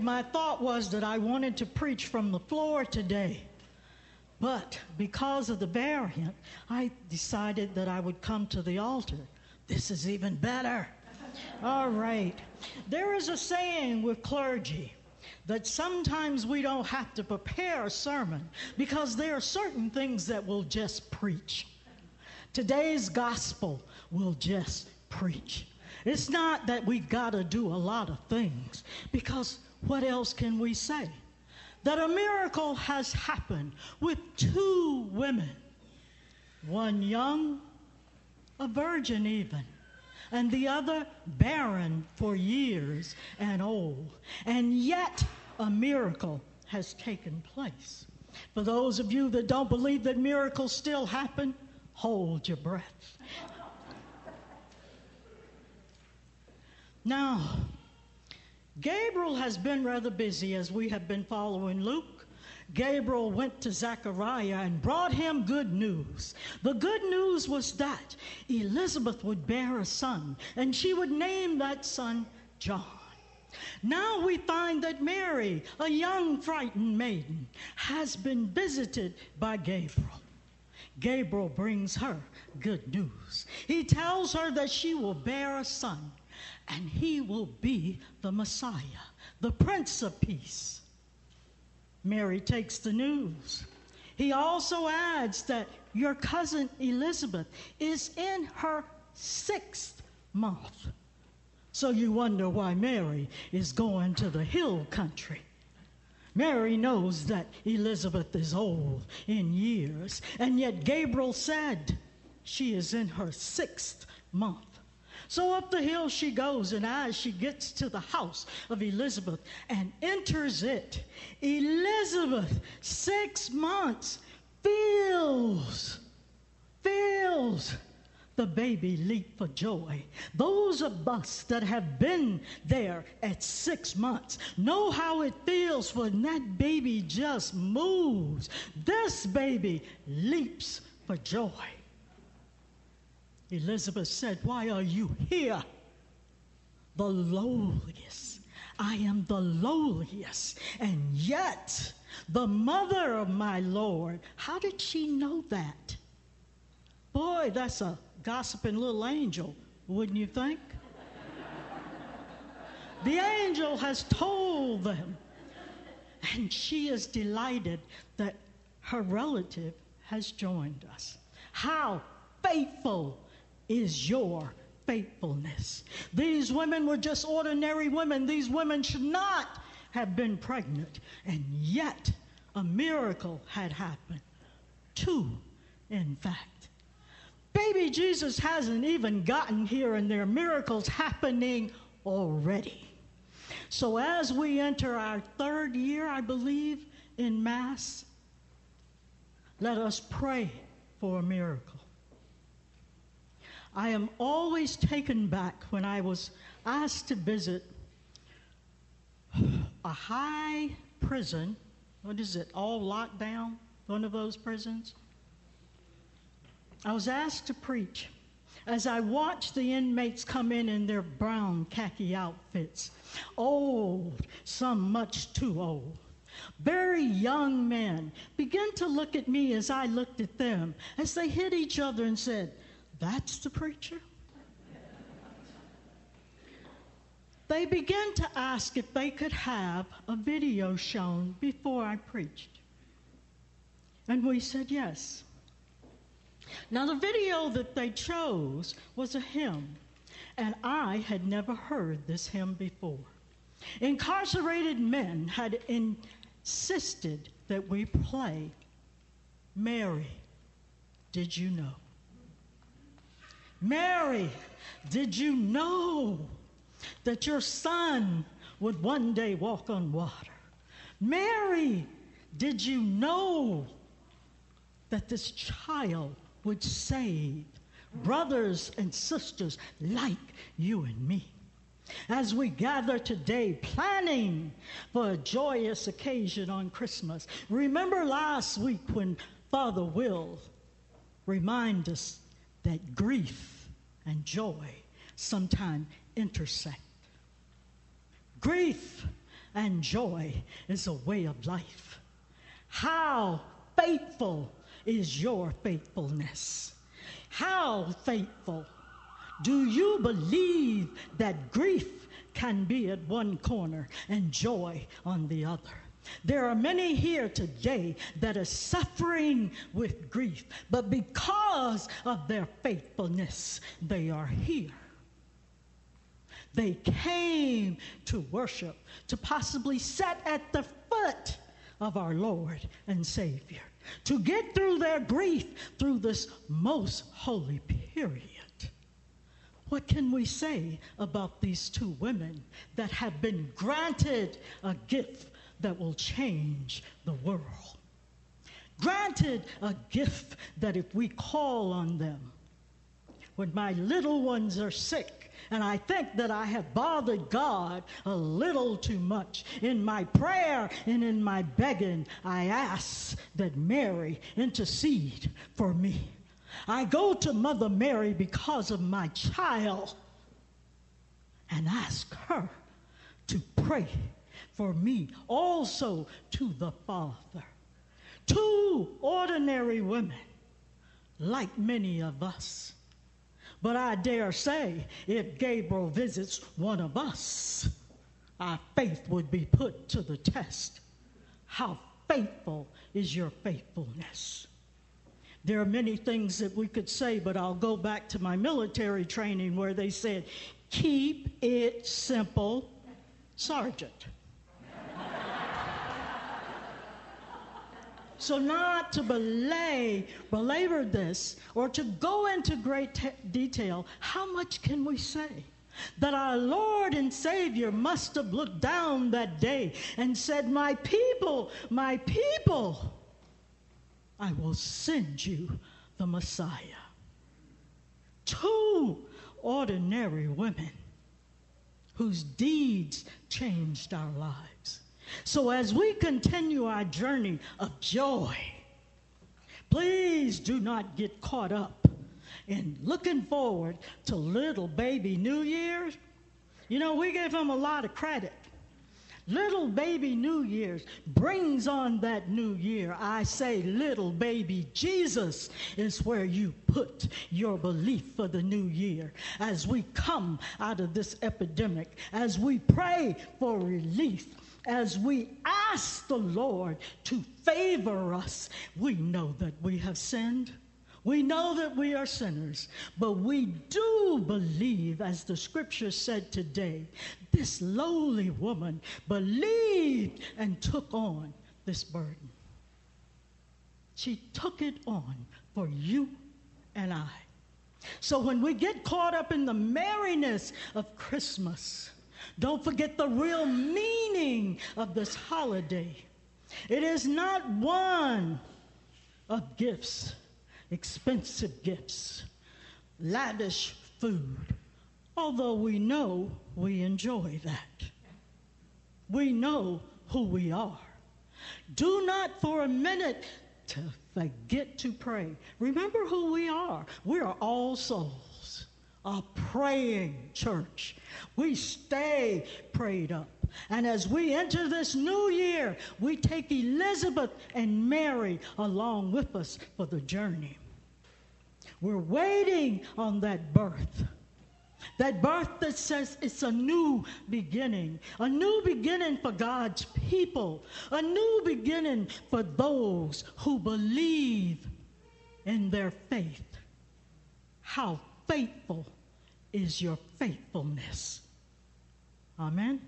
my thought was that I wanted to preach from the floor today. But because of the variant, I decided that I would come to the altar. This is even better. All right. There is a saying with clergy that sometimes we don't have to prepare a sermon because there are certain things that we'll just preach. Today's gospel will just preach. It's not that we've got to do a lot of things because what else can we say? that a miracle has happened with two women, one young, a virgin even, and the other barren for years and old. And yet a miracle has taken place. For those of you that don't believe that miracles still happen, hold your breath. Now, Gabriel has been rather busy as we have been following Luke. Gabriel went to Zechariah and brought him good news. The good news was that Elizabeth would bear a son, and she would name that son John. Now we find that Mary, a young, frightened maiden, has been visited by Gabriel. Gabriel brings her good news. He tells her that she will bear a son and he will be the Messiah, the Prince of Peace. Mary takes the news. He also adds that your cousin Elizabeth is in her sixth month. So you wonder why Mary is going to the hill country. Mary knows that Elizabeth is old in years, and yet Gabriel said she is in her sixth month. So up the hill she goes, and as she gets to the house of Elizabeth and enters it, Elizabeth, six months, feels, feels the baby leap for joy. Those of us that have been there at six months know how it feels when that baby just moves. This baby leaps for joy. Elizabeth said, Why are you here? The lowliest. I am the lowliest. And yet, the mother of my Lord, how did she know that? Boy, that's a gossiping little angel, wouldn't you think? the angel has told them. And she is delighted that her relative has joined us. How faithful is your faithfulness. These women were just ordinary women. These women should not have been pregnant. And yet, a miracle had happened. Two, in fact. Baby Jesus hasn't even gotten here, and there are miracles happening already. So, as we enter our third year, I believe, in Mass, let us pray for a miracle. I am always taken back when I was asked to visit a high prison. What is it? All locked down? One of those prisons? I was asked to preach as I watched the inmates come in in their brown khaki outfits, old, some much too old. Very young men began to look at me as I looked at them, as they hit each other and said, that's the preacher? they began to ask if they could have a video shown before I preached. And we said yes. Now, the video that they chose was a hymn, and I had never heard this hymn before. Incarcerated men had insisted that we play Mary, Did You Know? Mary, did you know that your son would one day walk on water? Mary, did you know that this child would save brothers and sisters like you and me? As we gather today, planning for a joyous occasion on Christmas, remember last week when Father Will reminded us that grief and joy sometimes intersect. Grief and joy is a way of life. How faithful is your faithfulness? How faithful? Do you believe that grief can be at one corner and joy on the other? There are many here today that are suffering with grief, but because of their faithfulness, they are here. They came to worship, to possibly sit at the foot of our Lord and Savior, to get through their grief through this most holy period. What can we say about these two women that have been granted a gift that will change the world? Granted a gift that if we call on them, when my little ones are sick, and I think that I have bothered God a little too much. In my prayer and in my begging, I ask that Mary intercede for me. I go to Mother Mary because of my child and ask her to pray for me, also to the Father. Two ordinary women, like many of us but I dare say, if Gabriel visits one of us, our faith would be put to the test. How faithful is your faithfulness? There are many things that we could say, but I'll go back to my military training where they said, keep it simple, Sergeant. So, not to belay, belabor this or to go into great detail, how much can we say? That our Lord and Savior must have looked down that day and said, My people, my people, I will send you the Messiah. Two ordinary women whose deeds changed our lives. So, as we continue our journey of joy, please do not get caught up in looking forward to little baby New Year's. You know, we give him a lot of credit. Little baby New Year's brings on that new year. I say, little baby Jesus is where you put your belief for the new year. As we come out of this epidemic, as we pray for relief, as we ask the Lord to favor us, we know that we have sinned. We know that we are sinners, but we do believe, as the scripture said today, this lowly woman believed and took on this burden. She took it on for you and I. So when we get caught up in the merriness of Christmas, don't forget the real meaning of this holiday. It is not one of gifts, expensive gifts, lavish food, although we know we enjoy that. We know who we are. Do not for a minute to forget to pray. Remember who we are. We are all souls a praying church. We stay prayed up. And as we enter this new year, we take Elizabeth and Mary along with us for the journey. We're waiting on that birth. That birth that says it's a new beginning, a new beginning for God's people, a new beginning for those who believe in their faith. How faithful is your faithfulness. Amen.